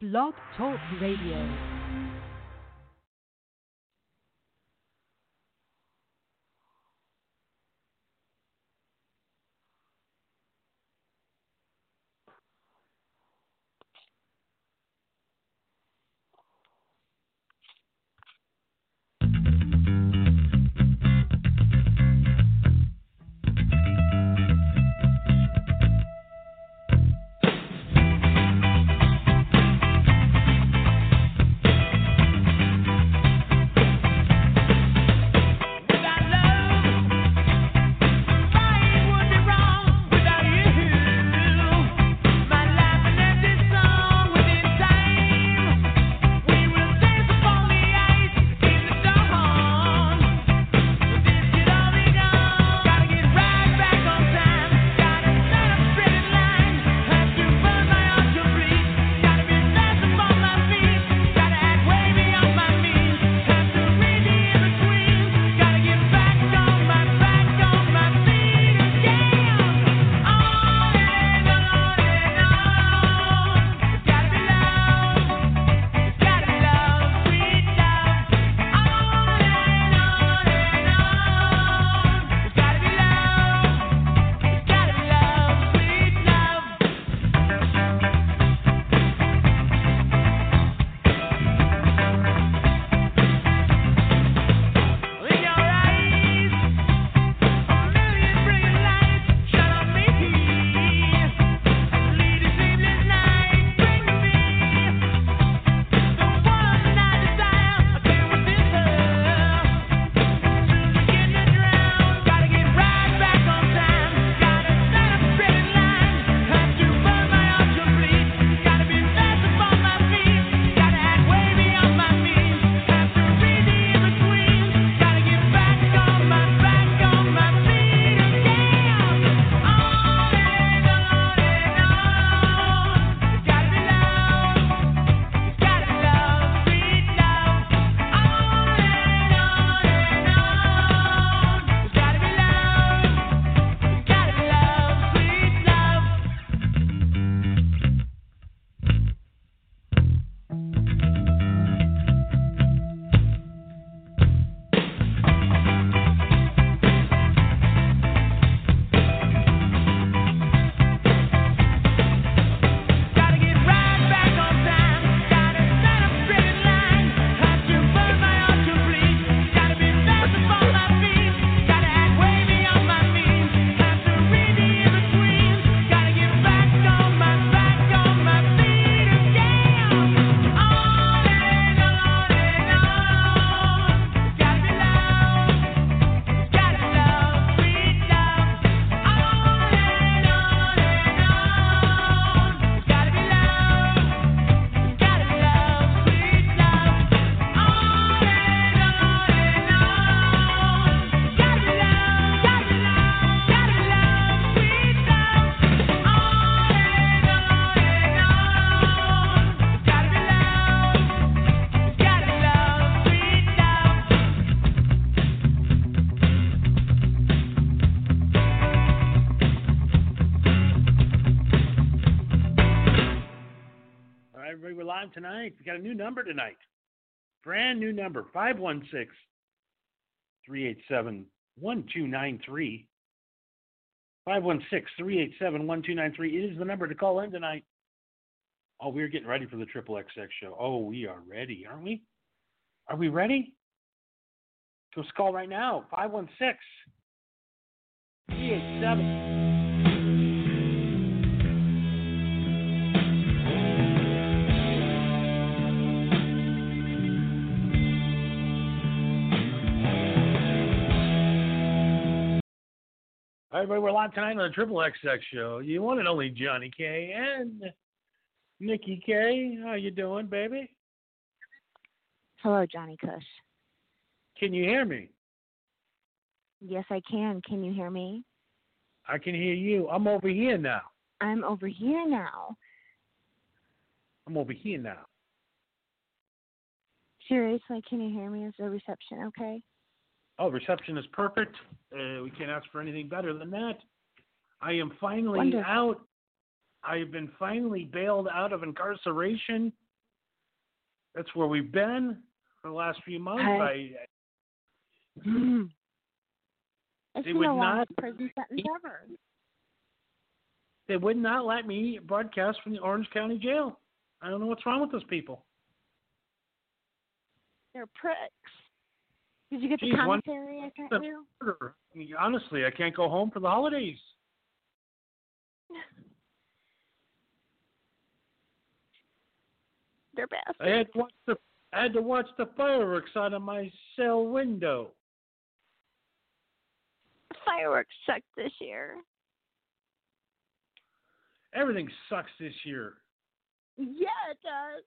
Blog Talk Radio. Number tonight. Brand new number 516 387 1293. 516 387 1293. It is the number to call in tonight. Oh, we're getting ready for the Triple XX show. Oh, we are ready, aren't we? Are we ready? Let's call right now 516 387 All right, everybody, we're live tonight on the Triple XX show. You want and only Johnny K and Nikki K. How you doing, baby? Hello, Johnny Kush. Can you hear me? Yes, I can. Can you hear me? I can hear you. I'm over here now. I'm over here now. I'm over here now. Seriously, can you hear me? Is the reception okay? Oh, reception is perfect. Uh, we can't ask for anything better than that. I am finally Wonderful. out. I have been finally bailed out of incarceration That's where we've been for the last few months. I, it's They would the not- prison sentence ever. they would not let me broadcast from the Orange County Jail. I don't know what's wrong with those people. They're pricks. Did you get Geez, the one- commentary I sent you? I mean, honestly, I can't go home for the holidays. They're best. I had to watch the I had to watch the fireworks out of my cell window. Fireworks suck this year. Everything sucks this year. Yeah, it does.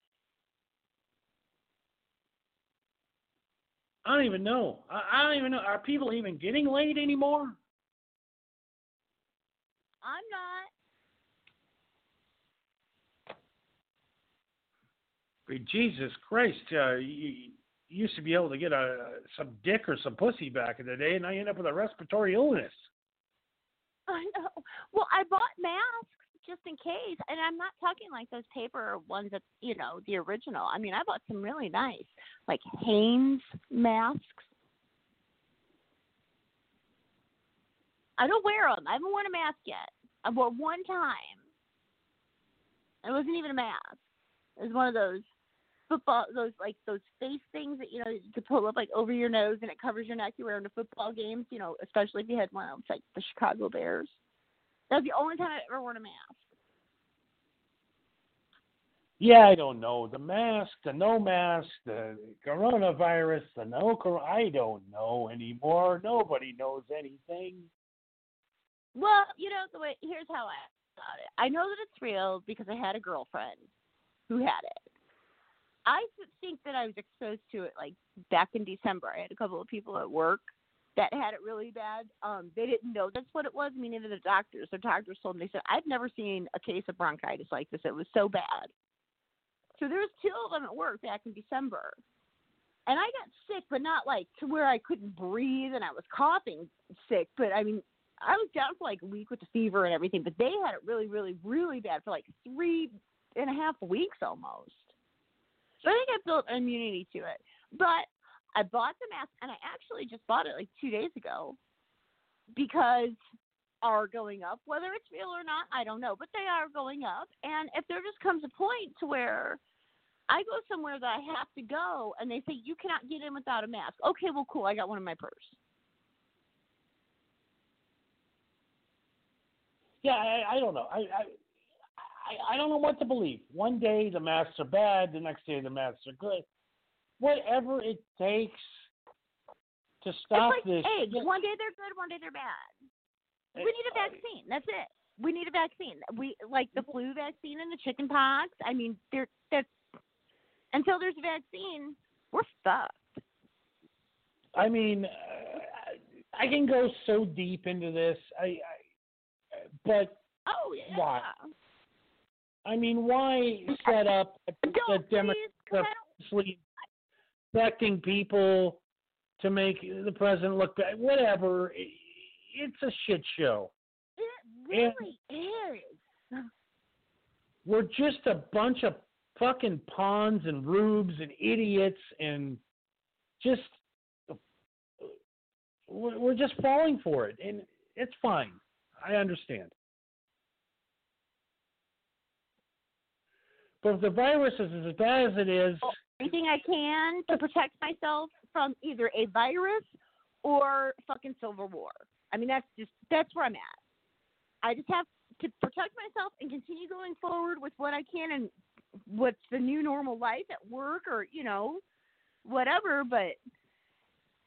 I don't even know. I, I don't even know. Are people even getting laid anymore? I'm not. Jesus Christ! Uh, you, you used to be able to get a some dick or some pussy back in the day, and now you end up with a respiratory illness. I know. Well, I bought masks just in case, and I'm not talking like those paper ones that you know the original. I mean, I bought some really nice, like Hanes masks. I don't wear them. I haven't worn a mask yet. I wore one time. It wasn't even a mask. It was one of those football, those like those face things that you know could pull up like over your nose and it covers your neck. You wear in the football games, you know, especially if you had one of like the Chicago Bears. That's the only time I ever worn a mask. Yeah, I don't know. The mask, the no mask, the coronavirus, the no cor- I don't know anymore. Nobody knows anything. Well, you know the way. Here's how I thought it. I know that it's real because I had a girlfriend who had it. I think that I was exposed to it like back in December. I had a couple of people at work that had it really bad. Um, they didn't know that's what it was. I mean, even the doctors. The doctors told me they said I've never seen a case of bronchitis like this. It was so bad. So there was two of them at work back in December, and I got sick, but not like to where I couldn't breathe and I was coughing sick. But I mean, I was down for like a week with the fever and everything, but they had it really, really, really bad for like three and a half weeks almost. So I think I built immunity to it. But I bought the mask, and I actually just bought it like two days ago because are going up. Whether it's real or not, I don't know, but they are going up. And if there just comes a point to where I go somewhere that I have to go, and they say you cannot get in without a mask. Okay, well, cool. I got one in my purse. Yeah, I, I don't know. I, I I I don't know what to believe. One day the masks are bad, the next day the masks are good. Whatever it takes to stop it's like this. eggs. One day they're good, one day they're bad. We need a vaccine. That's it. We need a vaccine. We like the flu vaccine and the chicken pox. I mean, there that's until there's a vaccine, we're fucked. I mean, uh, I can go so deep into this. I, I but Oh yeah. Why? I mean, why set up a, Don't a please, Democrat 'cause I don't- purposely expecting people to make the president look bad? Whatever. It's a shit show. It really is. We're just a bunch of fucking pawns and rubes and idiots and just we're we're just falling for it and it's fine. I understand. But if the virus is as bad as it is, oh. Everything I can to protect myself from either a virus or fucking civil war. I mean, that's just that's where I'm at. I just have to protect myself and continue going forward with what I can and what's the new normal life at work or you know whatever. But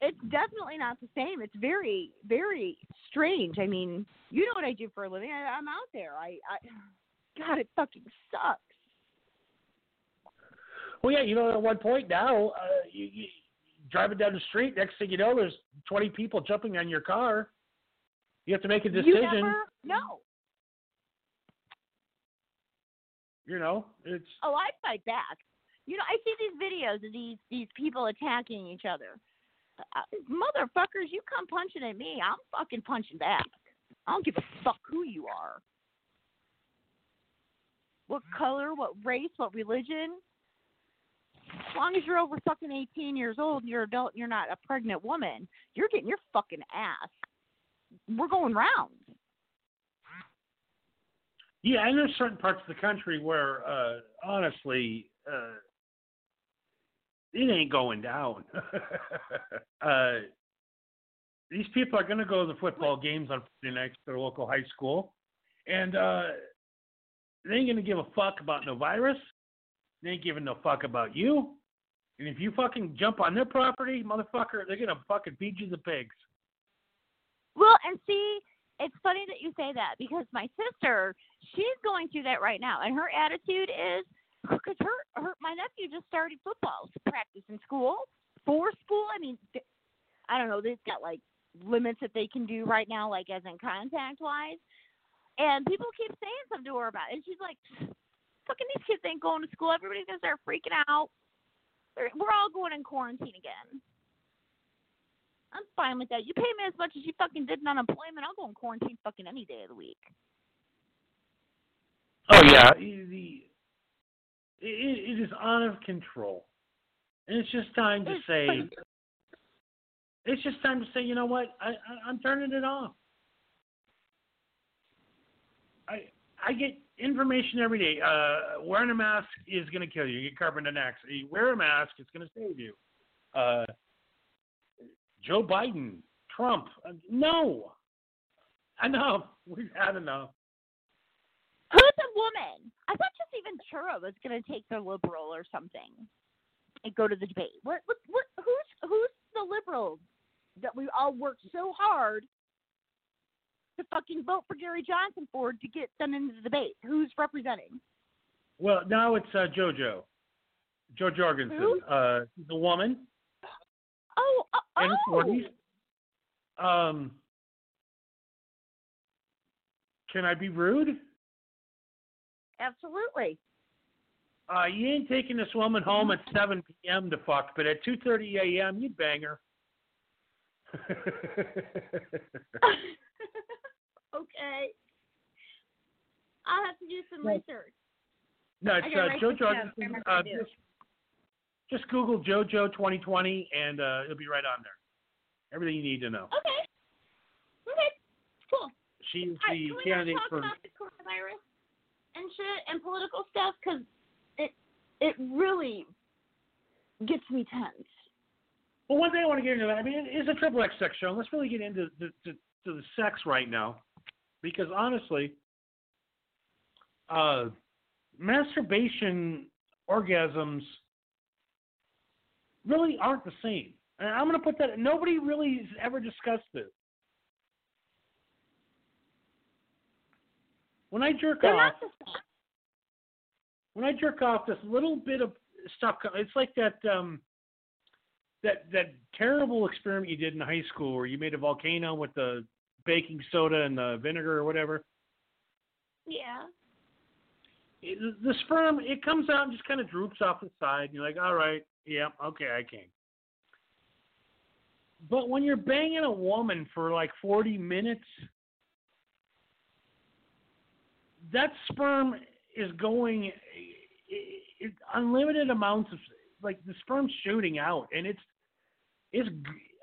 it's definitely not the same. It's very very strange. I mean, you know what I do for a living. I, I'm out there. I, I God, it fucking sucks. Well, yeah, you know, at one point now, uh, you, you driving down the street, next thing you know, there's 20 people jumping on your car. You have to make a decision. You never know. You know, it's Oh, I fight back. You know, I see these videos of these these people attacking each other. Uh, motherfuckers, you come punching at me, I'm fucking punching back. I don't give a fuck who you are. What color, what race, what religion. As long as you're over fucking 18 years old, and you're adult, and you're not a pregnant woman, you're getting your fucking ass. We're going round. Yeah, and there's certain parts of the country where, uh, honestly, uh, it ain't going down. uh, these people are going to go to the football games on Friday nights at their local high school, and uh, they ain't going to give a fuck about no virus. They ain't giving no fuck about you. And if you fucking jump on their property, motherfucker, they're to fucking feed you the pigs. Well, and see, it's funny that you say that because my sister, she's going through that right now, and her attitude is because her, her my nephew just started football practice in school for school. I mean, I don't know. They've got like limits that they can do right now, like as in contact wise. And people keep saying something to her about it. And she's like, fucking these kids ain't going to school. Everybody's to start freaking out. We're all going in quarantine again. I'm fine with that. You pay me as much as you fucking did in unemployment. I'll go in quarantine fucking any day of the week. Oh yeah, the it, it is out of control, and it's just time to It's say. fucking- It's just time to say, you know what? I, I I'm turning it off. I I get information every day. Uh, wearing a mask is going to kill you. You get carbon dioxide. Wear a mask, it's going to save you. Uh, Joe Biden, Trump, uh, no, enough. We've had enough. Who's a woman? I thought just even Chura was gonna take the liberal or something and go to the debate. What what what who's who's the liberal that we all worked so hard to fucking vote for Gary Johnson for to get them into the debate? Who's representing? Well, now it's uh, JoJo, Jo Jorgensen. Who? Uh, she's a woman Oh, uh, in oh. forties. Um, can I be rude? Absolutely. Uh, you ain't taking this woman home at 7 p.m. to fuck, but at 2:30 a.m. you'd bang her. Okay. I'll have to do some Well, research. no, it's I gotta uh, write Joe this down. Jorgensen. Remember Uh, just, just Google JoJo 2020 and uh, it'll be right on there. Everything you need to know. Okay. Okay. Cool. She's All right, the can we not candidate talk for. about the coronavirus and shit and political stuff? Because it it really gets me tense. Well, one thing I want to get into, I mean, it is a triple X sex show. Let's really get into the, to, to the sex right now, because honestly, uh, masturbation orgasms really aren't the same. And I'm going to put that. Nobody really has ever discussed this. When I jerk They're off, not the same. when I jerk off, this little bit of stuff. It's like that um, that that terrible experiment you did in high school where you made a volcano with the baking soda and the vinegar or whatever. Yeah. It, the sperm it comes out and just kind of droops off the side. And you're like, all right, yeah, okay, I came. But when you're banging a woman for like 40 minutes, that sperm is going it, it, unlimited amounts of like the sperm's shooting out, and it's it's.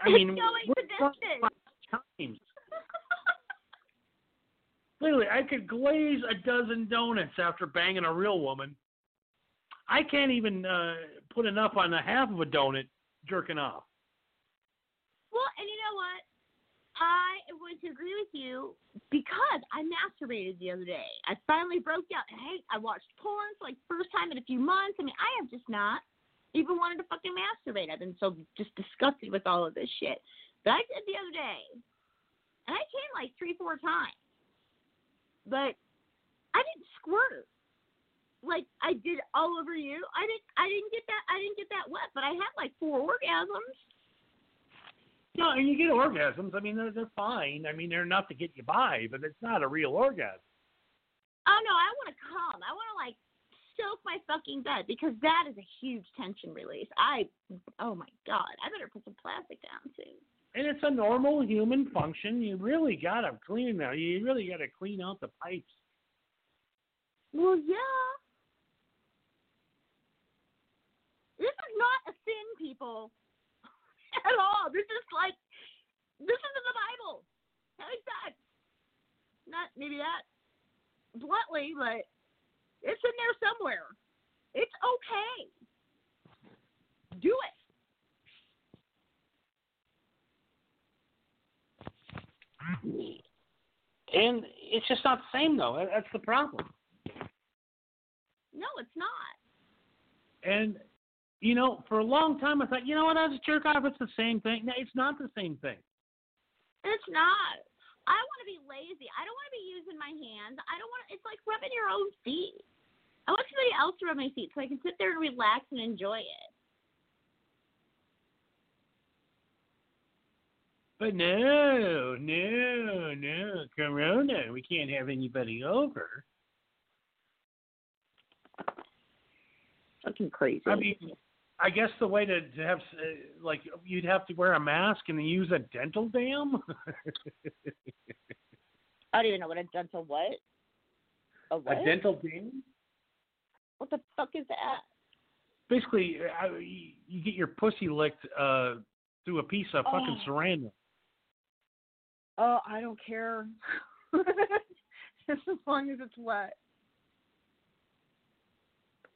I It's mean, going we're the distance. times. Literally, I could glaze a dozen donuts after banging a real woman. I can't even uh, put enough on a half of a donut jerking off. Well, and you know what? I am going to agree with you because I masturbated the other day. I finally broke out. Hey, I watched porn for like first time in a few months. I mean, I have just not even wanted to fucking masturbate. I've been so just disgusted with all of this shit. But I did the other day, and I came like three, four times. But I didn't squirt like I did all over you. I didn't. I didn't get that. I didn't get that wet. But I had like four orgasms. No, and you get orgasms. I mean, they're they're fine. I mean, they're enough to get you by, but it's not a real orgasm. Oh no, I want to come. I want to like soak my fucking bed because that is a huge tension release. I, oh my god, I better put some plastic down soon. And it's a normal human function. You really gotta clean that. You really gotta clean out the pipes. Well, yeah. This Isn't a sin, people at all. This is like this is in the Bible. Having sex. Not maybe that bluntly, but it's in there somewhere. It's okay. Do it. And it's just not the same though. That's the problem. No, it's not. And you know, for a long time I thought, you know what, as a jerk off, it's the same thing. No, it's not the same thing. It's not. I want to be lazy. I don't want to be using my hands. I don't want. It's like rubbing your own feet. I want somebody else to rub my feet so I can sit there and relax and enjoy it. But no, no, no, Corona. We can't have anybody over. Fucking crazy. I mean, I guess the way to, to have uh, like you'd have to wear a mask and then use a dental dam. I don't even know what a dental what. A what? a dental dam. what the fuck is that? Basically, uh, you you get your pussy licked uh, through a piece of fucking Oh. Oh, I don't care. Just as long as it's wet.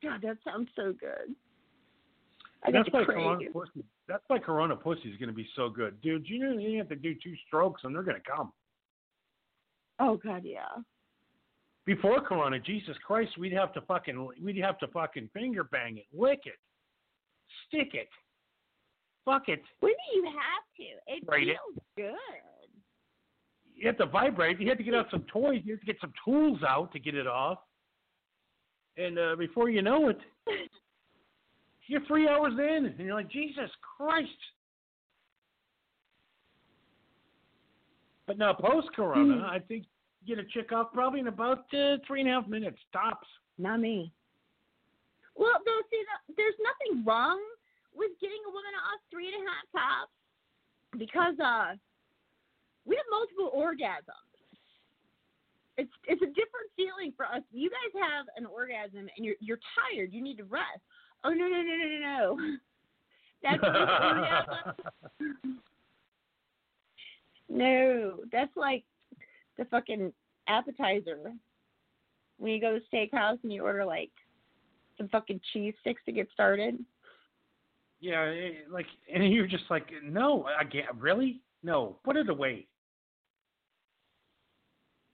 God, that sounds so good. I That's why Corona pussy. That's why Corona pussy is going to be so good, dude. You know you have to do two strokes and they're going to come. Oh God, yeah. Before Corona, Jesus Christ, we'd have to fucking we'd have to fucking finger bang it, lick it, stick it, fuck it. When do you have to? It it- feels good. You have to vibrate. You have to get out some toys. You have to get some tools out to get it off. And uh, before you know it, you're three hours in, and you're like, Jesus Christ. But now post Corona, Hmm. I think you get a chick off probably in about uh, three and a half minutes tops. Not me. Well, though, see, the, there's nothing wrong with getting a woman off three and a half tops because uh, we have multiple orgasms. It's it's a different feeling for us. You guys have an orgasm and you're you're tired. You need to rest. Oh no no no no no no. That's orgasm. No, that's like the fucking appetizer. When you go to steakhouse and you order like some fucking cheese sticks to get started. yeah, eh, like, and you're just like, no, I can't. Really? No, put it away.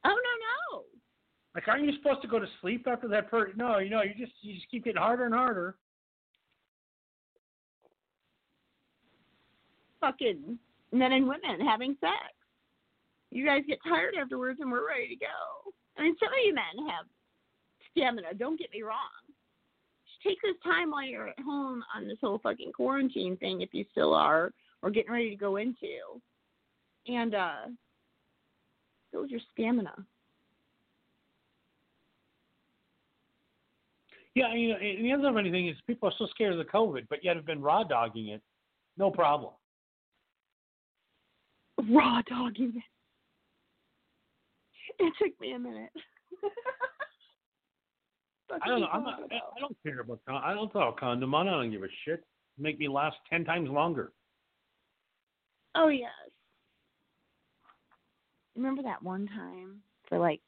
Oh no no. Like, aren't you supposed to go to sleep after that? Per- no, you know, you just you just keep getting harder and harder. Fucking men and women having sex. You guys get tired afterwards and we're ready to go. I mean some of you men have stamina, don't get me wrong. Just take this time while you're at home on this whole fucking quarantine thing if you still are or getting ready to go into. And uh build your stamina. Yeah, you know, and the other funny thing is people are so scared of the COVID, but yet have been raw dogging it, no problem. raw dogging it. It took me a minute. I don't know. I'm not, I I don't care about. Con- I don't throw a condom on. I don't give a shit. Make me last ten times longer. Oh yes. Remember that one time for like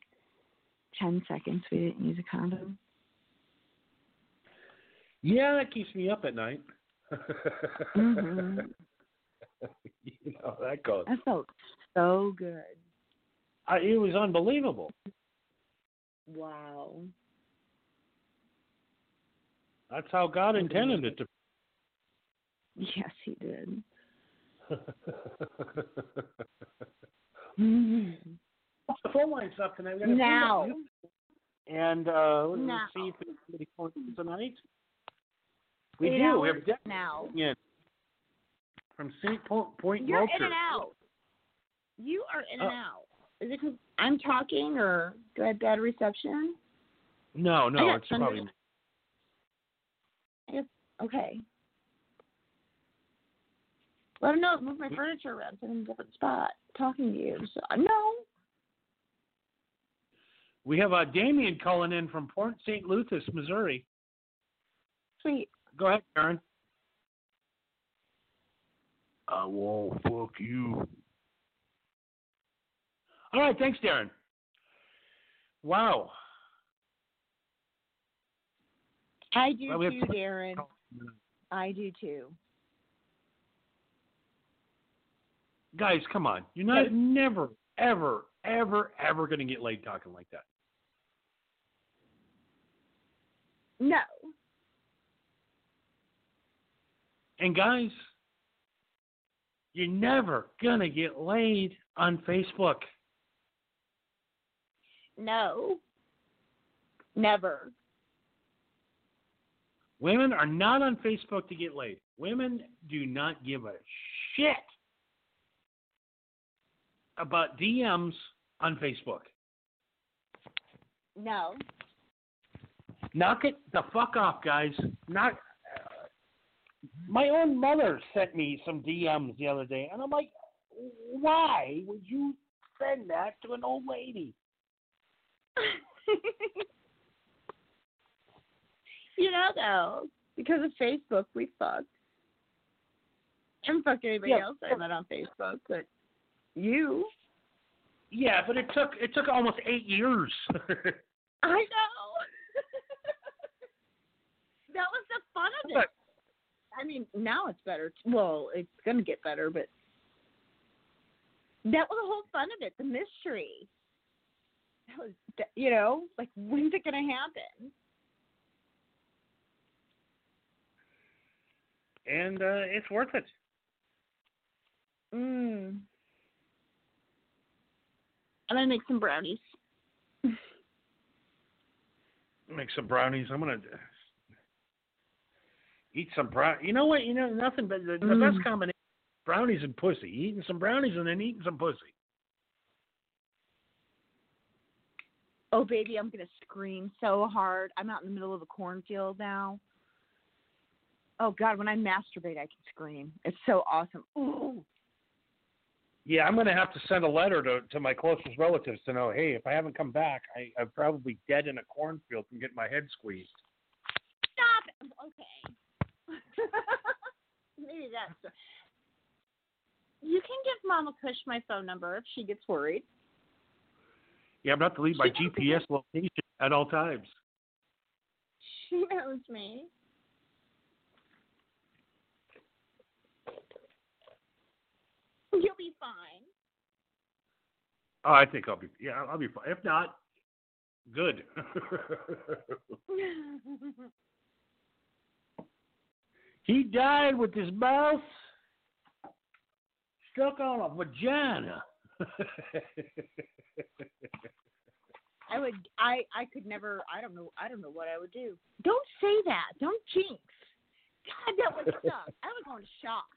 ten seconds we didn't use a condom? Yeah, that keeps me up at night. Mhm. you know that goes. That felt so good. I, it was unbelievable. Wow. That's how God intended it to. Yes, he did. Mhm. the phone line's up tonight. We got a phone Now. And uh, let's see if there's somebody calling tonight. We Eight do. We have Deb now. in from St. Po- Point You're Vulture. in and out. You are in and Oh. out. Is it because I'm talking or do I have bad reception? No, no, it's thunder- probably Okay. Let him know. Move my mm. furniture around. Him in a different spot. Talking to you. So, uh, no. We have uh, Damien calling in from Port St. Lucie, Missouri. Sweet. Go ahead, Karen. I won't fuck you. All right, thanks, Darren. Wow. I do Well, we too, plenty- Darren. I do too. Guys, come on. You're not never, ever, ever, ever going to get laid talking like that. No. And guys, you're never going to get laid on Facebook. No. Never. Women are not on Facebook to get laid. Women do not give a shit about DMs on Facebook. No. Knock it the fuck off, guys. Knock. My own mother sent me some DMs the other day, and I'm like, why would you send that to an old lady? you know though, because of Facebook we fucked. I haven't anybody Yeah. else I met on Facebook, but you. Yeah, but it took it took almost eight years. I know. that was the fun of it. I mean, now it's better. Well, it's going to get better, but that was the whole fun of it, the mystery. That was, you know, like when's it going to happen? and uh, it's worth it. Mm. I'm gonna make some brownies. Make some brownies. I'm gonna eat some brown. You know what? You know nothing but the, the Mm. best combination: brownies and pussy. Eating some brownies and then eating some pussy. Oh baby, I'm gonna scream so hard. I'm out in the middle of a cornfield now. Oh God, when I masturbate, I can scream. It's so awesome. Ooh. Yeah, I'm gonna have to send a letter to to my closest relatives to know. Hey, if I haven't come back, I, I'm probably dead in a cornfield from getting my head squeezed. Stop. Maybe that's. You can give Mama Kush my phone number if she gets worried. Yeah, I'm gonna leave my GPS location at all times. She knows me. You'll be fine. Oh, I think I'll be. Yeah, I'll be fine. If not, good. he died with his mouth stuck on a vagina. I would. I. I could never. I don't know. I don't know what I would do. Don't say that. Don't jinx. God, that would suck. I would go into shock.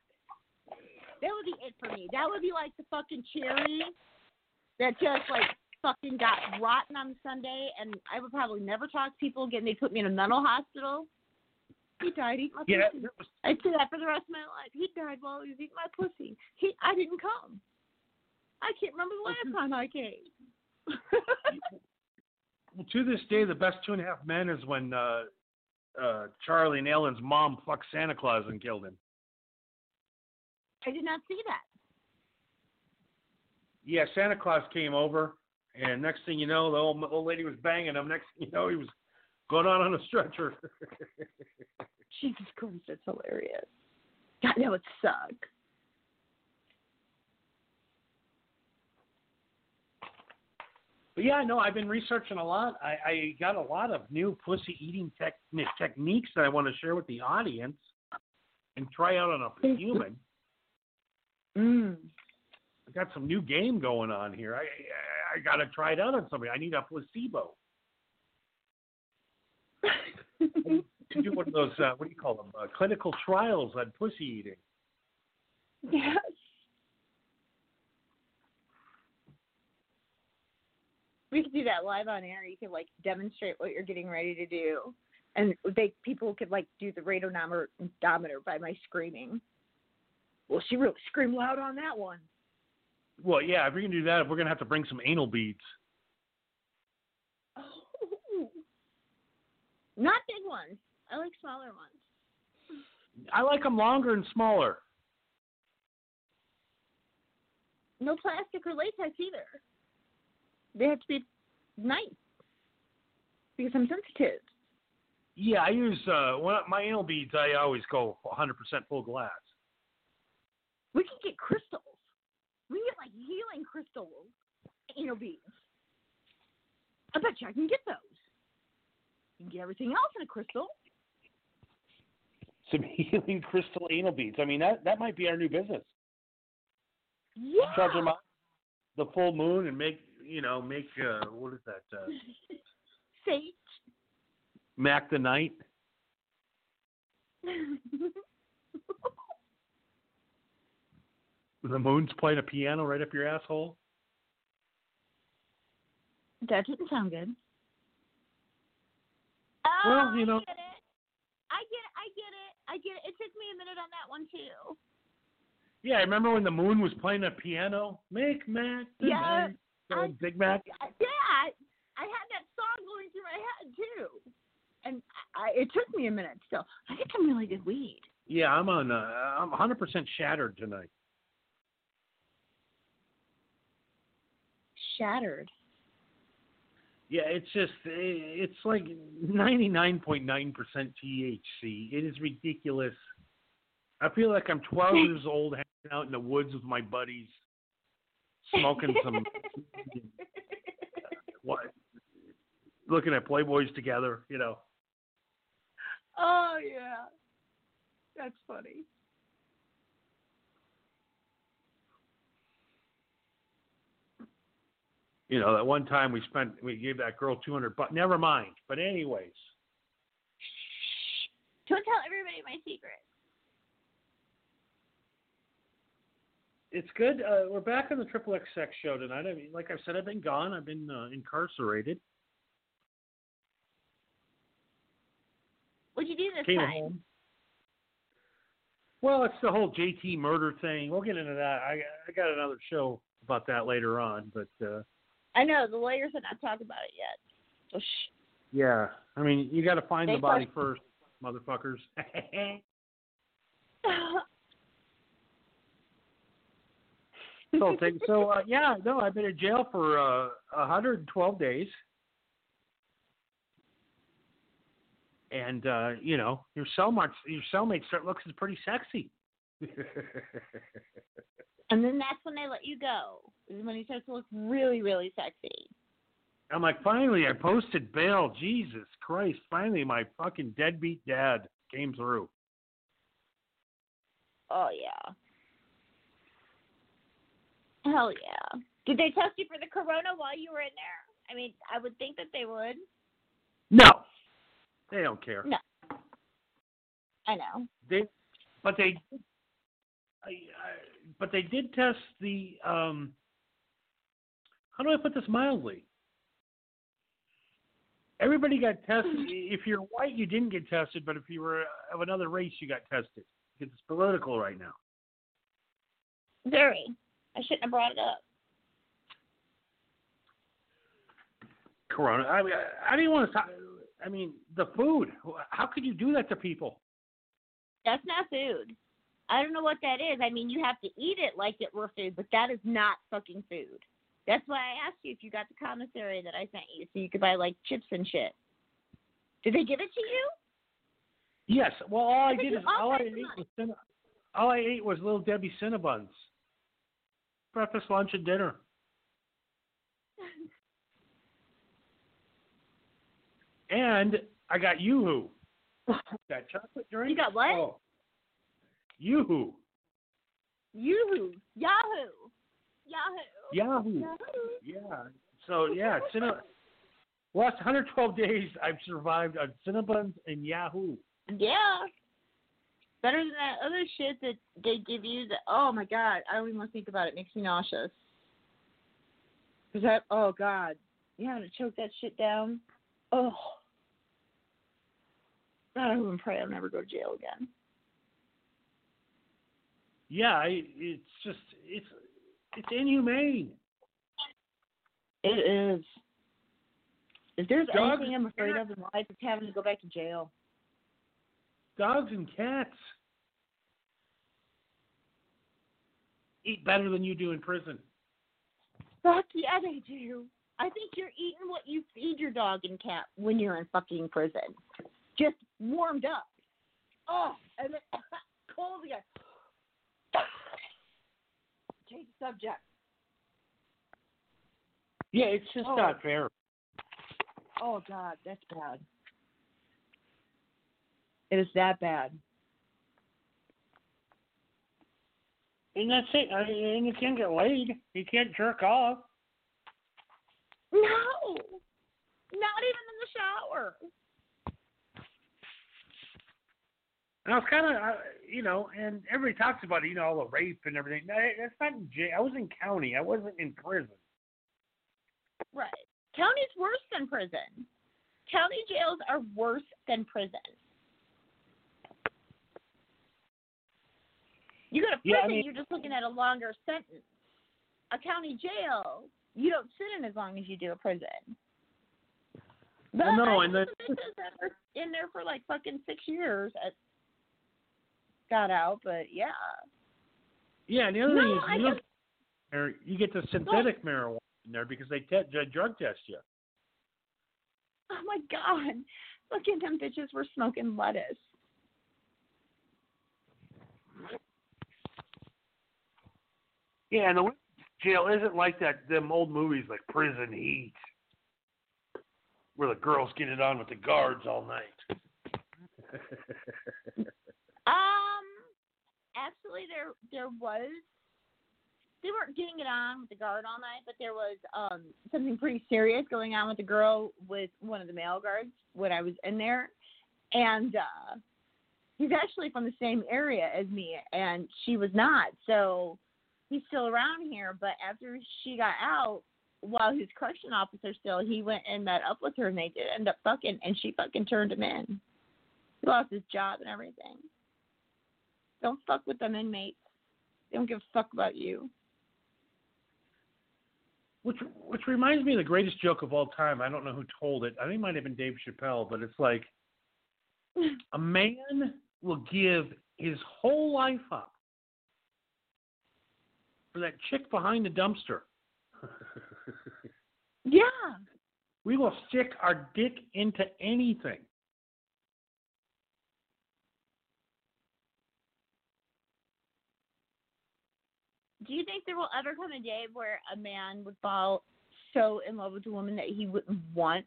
That would be it for me. That would be like the fucking cherry that just like fucking got rotten on Sunday, and I would probably never talk to people again. They put me in a mental hospital. He died eating my yeah, pussy. was- I'd say that for the rest of my life. He died while he was eating my pussy. He. I didn't come. I can't remember the last time I came. well, to this day, the best two and a half men is when uh, uh, Charlie and Alan's mom fucked Santa Claus and killed him. I did not see that. Yeah, Santa Claus came over, and next thing you know, the old, old lady was banging him. Next thing you know, he was going on on a stretcher. Jesus Christ, that's hilarious. God, that would suck. But yeah, no, I've been researching a lot. I, I got a lot of new pussy eating tech, techniques that I want to share with the audience and try out on a human. Mm. I got some new game going on here. I I, I got to try it out on somebody. I need a placebo. To do one of those, uh, what do you call them? Uh, clinical trials on pussy eating. yes. We could do that live on air. You could like demonstrate what you're getting ready to do, and they people could like do the radometer by my screaming. Well, she really screamed loud on that one. Well, yeah, if we're gonna do that, we're gonna have to bring some anal beads. Oh. Not big ones. I like smaller ones. I like them longer and smaller. no plastic or latex either. They have to be nice because I'm sensitive. Yeah, I use uh when my anal beads. I always go 100% full glass. We can get crystals. We can get like healing crystals, anal beads. I bet you I can get those. You can get everything else in a crystal. Some healing crystal anal beads. I mean, that that might be our new business. Yeah. Charge them out the full moon and make you know make uh what is that uh, Sage. Mac the night. The moon's playing a piano right up your asshole. that didn't sound good. Oh, Well, you know- I get it. I get it. I get it. I get it. It took me a minute on that one too. Yeah, I remember when the moon was playing a piano. Make Mac Yeah, I- Big Mac. I- Yeah, I, I had that song going through my head too, and I, it took me a minute. Still, I get some really good weed. Yeah, I'm on. Uh, I'm 100% shattered tonight. Shattered. Yeah, it's just it's like 99.9% THC. It is ridiculous. I feel like I'm 12 years old, hanging out in the woods with my buddies, smoking some what, looking at Playboys together. You know. oh yeah, that's funny. You know that one time we spent we gave that girl 200 bucks. Never mind. But anyways, Don't tell everybody my secret. it's good. Uh, we're back on the Triple X Sex Show tonight. I mean, like I said, I've been gone. I've been uh, incarcerated. What'd you do this Came time? home. Well, it's the whole JT murder thing. We'll get into that. I I got another show about that later on, but uh I know the lawyers have not talked about it yet. So shh. yeah, I mean, you got to find They the body first, motherfuckers. so, take- so uh, yeah, no, I've been in jail for uh, 112 days, and uh, you know, your cellmates, your cellmate start looking pretty sexy. and then that's when they let you go. Is when he starts to look really, really sexy. I'm like, finally, I posted bail. Jesus Christ! Finally, my fucking deadbeat dad came through. Oh yeah. Hell yeah. Did they test you for the corona while you were in there? I mean, I would think that they would. No, they don't care. No. I know. They, but they, I, I, but they did test the. Um, how do I put this mildly? Everybody got tested. if you're white, you didn't get tested, but if you were of another race, you got tested. Because it's political right now. Very. I shouldn't have brought it up. Corona. I mean, I, I didn't want to. Talk, I mean, the food. How could you do that to people? That's not food. I don't know what that is. I mean, you have to eat it like it were food, but that is not fucking food. That's why I asked you if you got the commissary that I sent you, so you could buy like chips and shit. Did they give it to you? Yes. Well, all I did is all all I ate was Cin- all I ate was little Debbie Cinnabons. Breakfast, lunch, and dinner. And I got Yoo-Hoo. That chocolate drink. You got what? Oh. Yoo-Hoo. Yoo-hoo, Yahoo, Yahoo, Yahoo. Yahoo. Yeah. So yeah, Cinna. Last 112 days, I've survived on Cinnabons and Yahoo. Yeah. Better than that other shit that they give you. That oh my god, I don't even want to think about it. it makes me nauseous. Cause that oh god, you having to choke that shit down? Oh. God, I hope and pray I'll never go to jail again. Yeah, I, it's just it's it's inhumane. It is. If there's Dogs anything I'm afraid of in life, it's having to go back to jail. Dogs and cats eat better than you do in prison. Fuck yeah, they do. I think you're eating what you feed your dog and cat when you're in fucking prison. Just warmed up. Oh, and then cold again. Change subject. Yeah, it's just Oh. not fair. Oh God, that's bad. It is that bad. And that's it. I mean, and you can't get laid. You can't jerk off. No, not even in the shower. And I was kind of, you know, and everybody talks about, you know, all the rape and everything. No, that's not in jail. I was in county. I wasn't in prison. Right. County's worse than prison. County jails are worse than prison. You go to Yeah, I prison, mean- you're just looking at a longer sentence. A county jail, you don't sit in as long as you do a prison. But Well, no, and know the- some bitches that were in there for like fucking six years. At, got out, but yeah. Yeah, and the other No, thing is, I you, look, just- or you get the synthetic marijuana in there because they te- they drug test you. Oh my god. Look at them bitches were smoking lettuce. Yeah, and the jail isn't like that. Them old movies like Prison Heat, where the girls get it on with the guards all night. Um, actually, there there was. They weren't getting it on with the guard all night, but there was um something pretty serious going on with the girl with one of the male guards when I was in there, and uh he's actually from the same area as me, and she was not. So he's still around here. But after she got out, while was correction officer still, he went and met up with her, and they did end up fucking, and she fucking turned him in. He lost his job and everything. Don't fuck with them inmates. They don't give a fuck about you. Which which reminds me of the greatest joke of all time. I don't know who told it. I think it might have been Dave Chappelle, but it's like a man will give his whole life up for that chick behind the dumpster. Yeah. we will stick our dick into anything. Do you think there will ever come a day where a man would fall so in love with a woman that he wouldn't want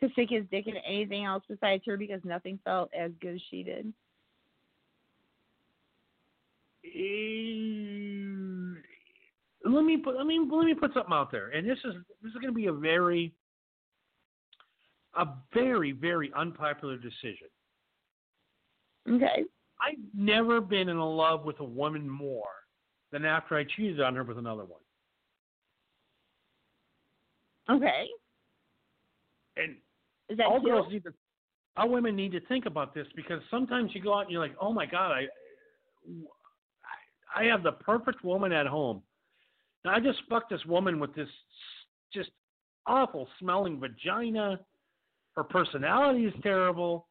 to stick his dick in anything else besides her because nothing felt as good as she did? Eh, let me put let me let me put something out there, and this is this is going to be a very a very very unpopular decision. Okay. I've never been in love with a woman more than after I cheated on her with another one. Okay. And Is that all girls need to, all women need to think about this because sometimes you go out and you're like, oh my god, I, I have the perfect woman at home. Now I just fucked this woman with this just awful smelling vagina. Her personality is terrible.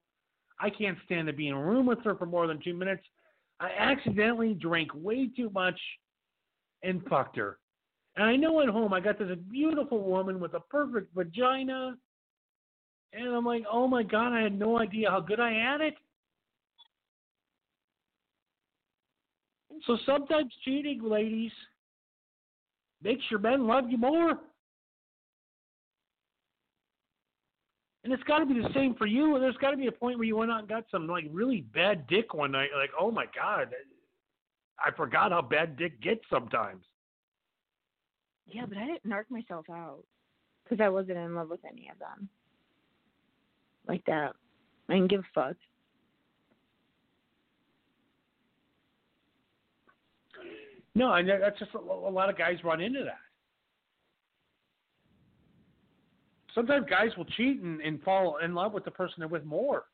I can't stand to be in a room with her for more than two minutes. I accidentally drank way too much and fucked her. And I know at home I got this beautiful woman with a perfect vagina. And I'm like, oh my God, I had no idea how good I had it. So sometimes cheating, ladies, makes your men love you more. And it's got to be the same for you. There's got to be a point where you went out and got some like really bad dick one night. Like, oh my God, I forgot how bad dick gets sometimes. Yeah, but I didn't narc myself out because I wasn't in love with any of them. Like that. I didn't give a fuck. No, and that- that's just a, a lot of guys run into that. Sometimes guys will cheat and, and fall in love with the person they're with more.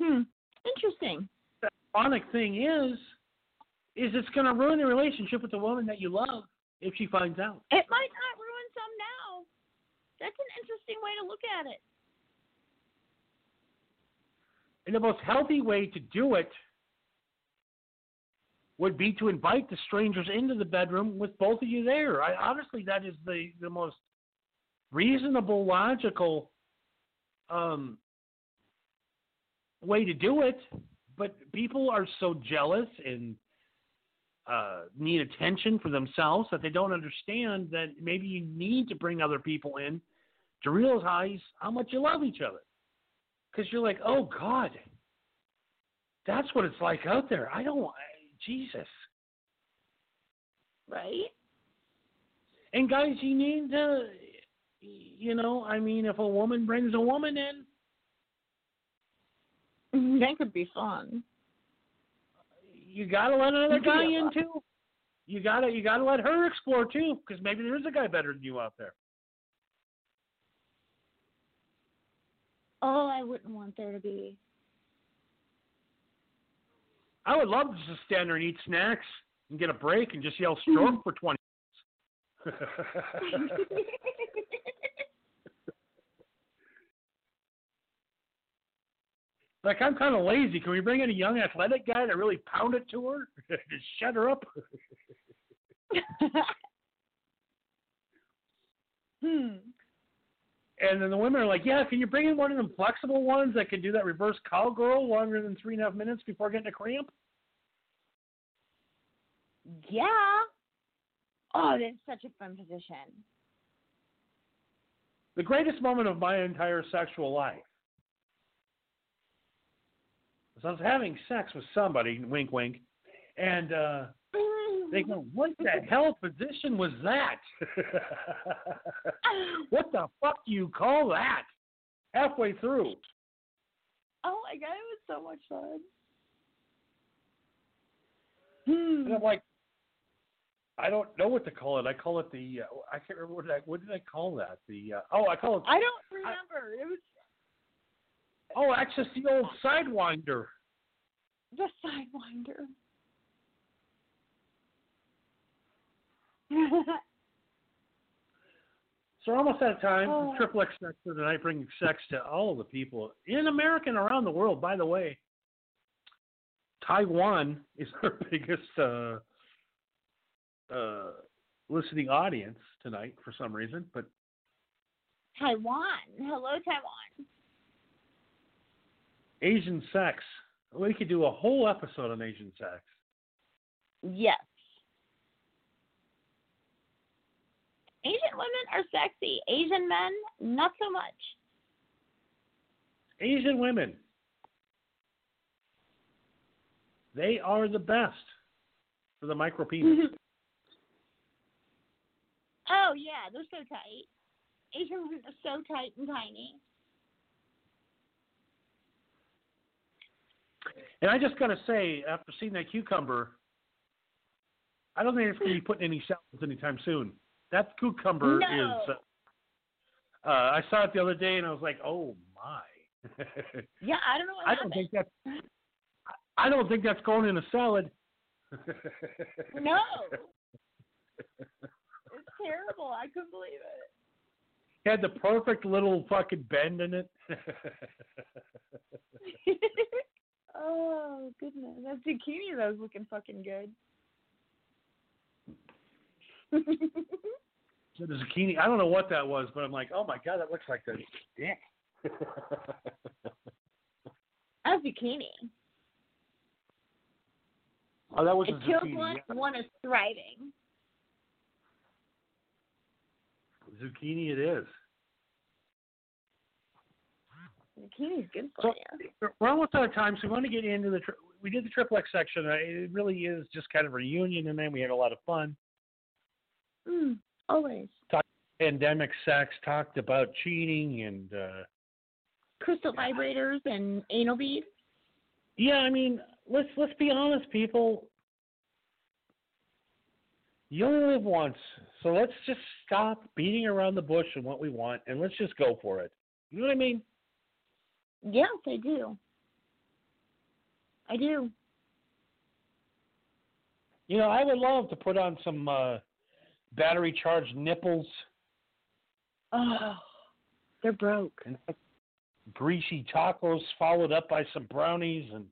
Hmm. Interesting. The ironic thing is, is it's going to ruin the relationship with the woman that you love if she finds out. It might not ruin some now. That's an interesting way to look at it. And the most healthy way to do it would be to invite the strangers into the bedroom with both of you there. I honestly that is the the most reasonable, logical um, way to do it. But people are so jealous and uh, need attention for themselves that they don't understand that maybe you need to bring other people in to realize how much you love each other. Because you're like, oh God, that's what it's like out there. I don't, Jesus. Right? And guys, you need to, you know, I mean, if a woman brings a woman in, That could be fun. you gotta let another guy in too. You gotta, you gotta let her explore too, because maybe there is a guy better than you out there. Oh, I wouldn't want there to be. I would love to just stand there and eat snacks and get a break and just yell stroke for twenty. minutes. like I'm kind of lazy. Can we bring in a young athletic guy to really pound it to her, just shut her up? hmm. And then the women are like, "Yeah, can you bring in one of them flexible ones that can do that reverse cowgirl longer than three and a half minutes before getting a cramp?" Yeah. Oh, that's such a fun position. The greatest moment of my entire sexual life was I was having sex with somebody, wink, wink, and uh, they go, "What the hell position was that? what the fuck do you call that?" Halfway through, Oh my god, it was so much fun. Hmm. and I'm like, I don't know what to call it. I call it the uh, I can't remember what did I what did I call that? The uh, oh I call it I don't remember. It was oh that's just the old sidewinder. the sidewinder. So we're almost out of time. Oh. Triple X Sex for tonight, bringing sex to all of the people in America and around the world. By the way, Taiwan is our biggest uh, uh, listening audience tonight for some reason. But Taiwan. Hello, Taiwan. Asian sex, we could do a whole episode on Asian sex. Yes. Asian women are sexy. Asian men, not so much. Asian women, they are the best for the micro penis. oh yeah, they're so tight. Asian women are so tight and tiny. And I just gotta say, after seeing that cucumber, I don't think it's gonna be putting any salads anytime soon. That cucumber No. is. Uh, uh, I saw it the other day and I was like, oh my. Yeah, I don't know what I don't think that. I don't think that's going in a salad. No. It's terrible. I couldn't believe it. it. Had the perfect little fucking bend in it. oh goodness, that zucchini though is looking fucking good. So the zucchini. I don't know what that was, but I'm like, oh my god, that looks like the dick. A zucchini. oh, that was It a kills zucchini. one. yeah. One is thriving. Zucchini, it is. Zucchini's good for So- you. We're almost out of time, so we want to get into the. Tri- we did the triple X section. Uh, It really is just kind of a reunion, and then we had a lot of fun. Mm, always. Pandemic sex, talked about cheating, and uh, Crystal vibrators and anal beads. yeah, I mean, let's let's be honest, people. You only live once, so let's just stop beating around the bush and what we want, and let's just go for it. You know what I mean? Yes, I do. I do. You know, I would love to put on some uh, battery charged nipples Oh, they're broke. and greasy tacos followed up by some brownies and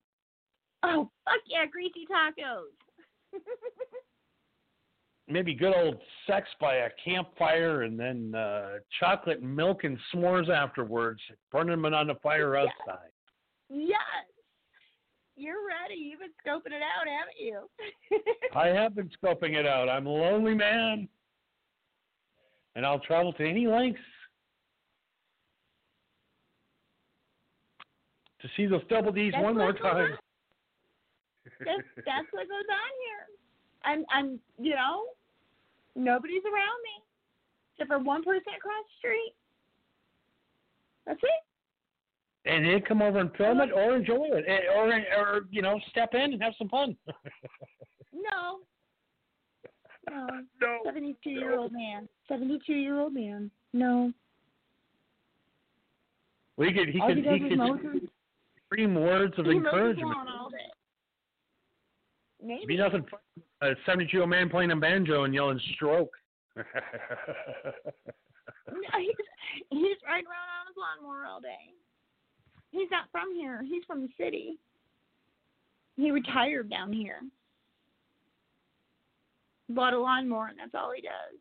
Oh, fuck yeah, greasy tacos. maybe good old sex by a campfire and then uh chocolate milk and s'mores afterwards, burning them on the fire Yes. outside. yes. You're ready. You've been scoping it out, haven't you? I have been scoping it out. I'm a lonely man. And I'll travel to any lengths to see those double D's That's one more time. that's, that's what goes on here. I'm, I'm, you know, nobody's around me except for one person across the street. That's it. And then come over and film it or enjoy it. Or, or you know, step in and have some fun. No. No. no. 72 year old man. 72 year old man. No. Well, he could, he All could, he does he is could mow scream words of he encouragement. day. Be nothing. A 72 year old man playing a banjo and yelling stroke. He's, he's riding around on his lawnmower all day. He's not from here. He's from the city. He retired down here. Bought a lawnmower, and that's all he does.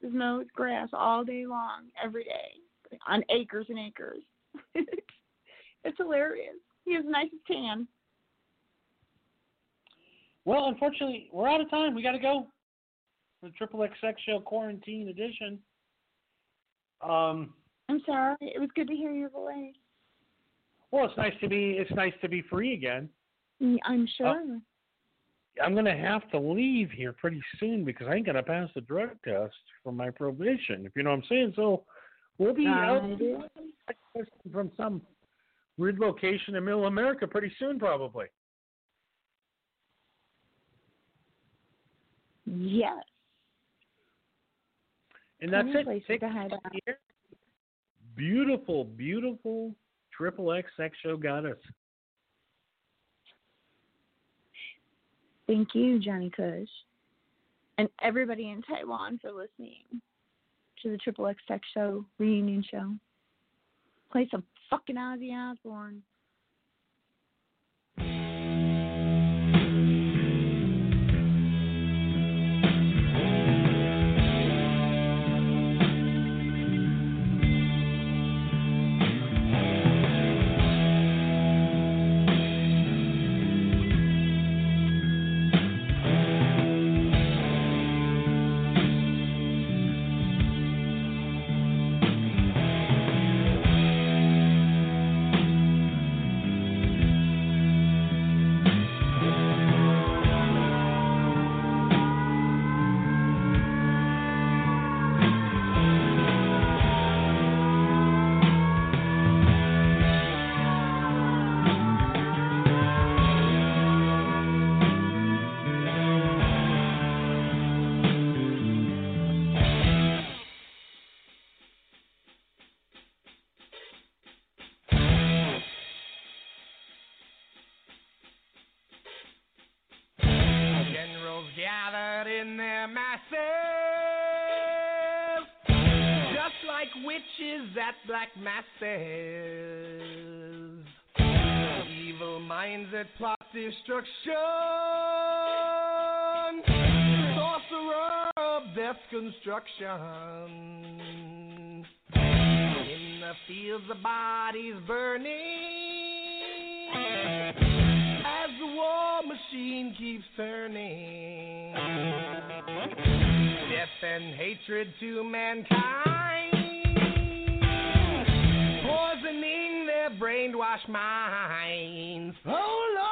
Just mows grass all day long, every day, on acres and acres. it's hilarious. He has the nicest tan. Well, unfortunately, we're out of time. We got to go. The Triple XX Show Quarantine Edition. Um, I'm sorry. It was good to hear your voice. well, it's nice to be it's nice to be free again. Mm, I'm sure. I'm gonna have to leave here pretty soon because I ain't gonna pass the drug test for my probation. If you know what I'm saying. So we'll be out from some weird location in Middle America pretty soon, probably. Yes. And that's it. to hide out. Beautiful, beautiful Triple X Sex Show got us. Thank you, Johnny Kush. And everybody in Taiwan for listening to the Triple X Sex Show reunion show. Play some fucking Ozzy Osbourne. At black masses. Evil minds that plot destruction, sorcerer of death construction. In the fields, the bodies burning as the war machine keeps turning. Death and hatred to mankind, brainwashed minds. Oh Lord,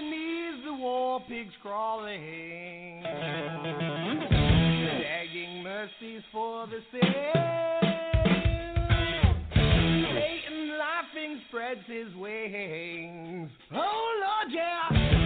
war pigs crawling, begging mercies for the sin. Satan laughing spreads his wings. Oh Lord, yeah.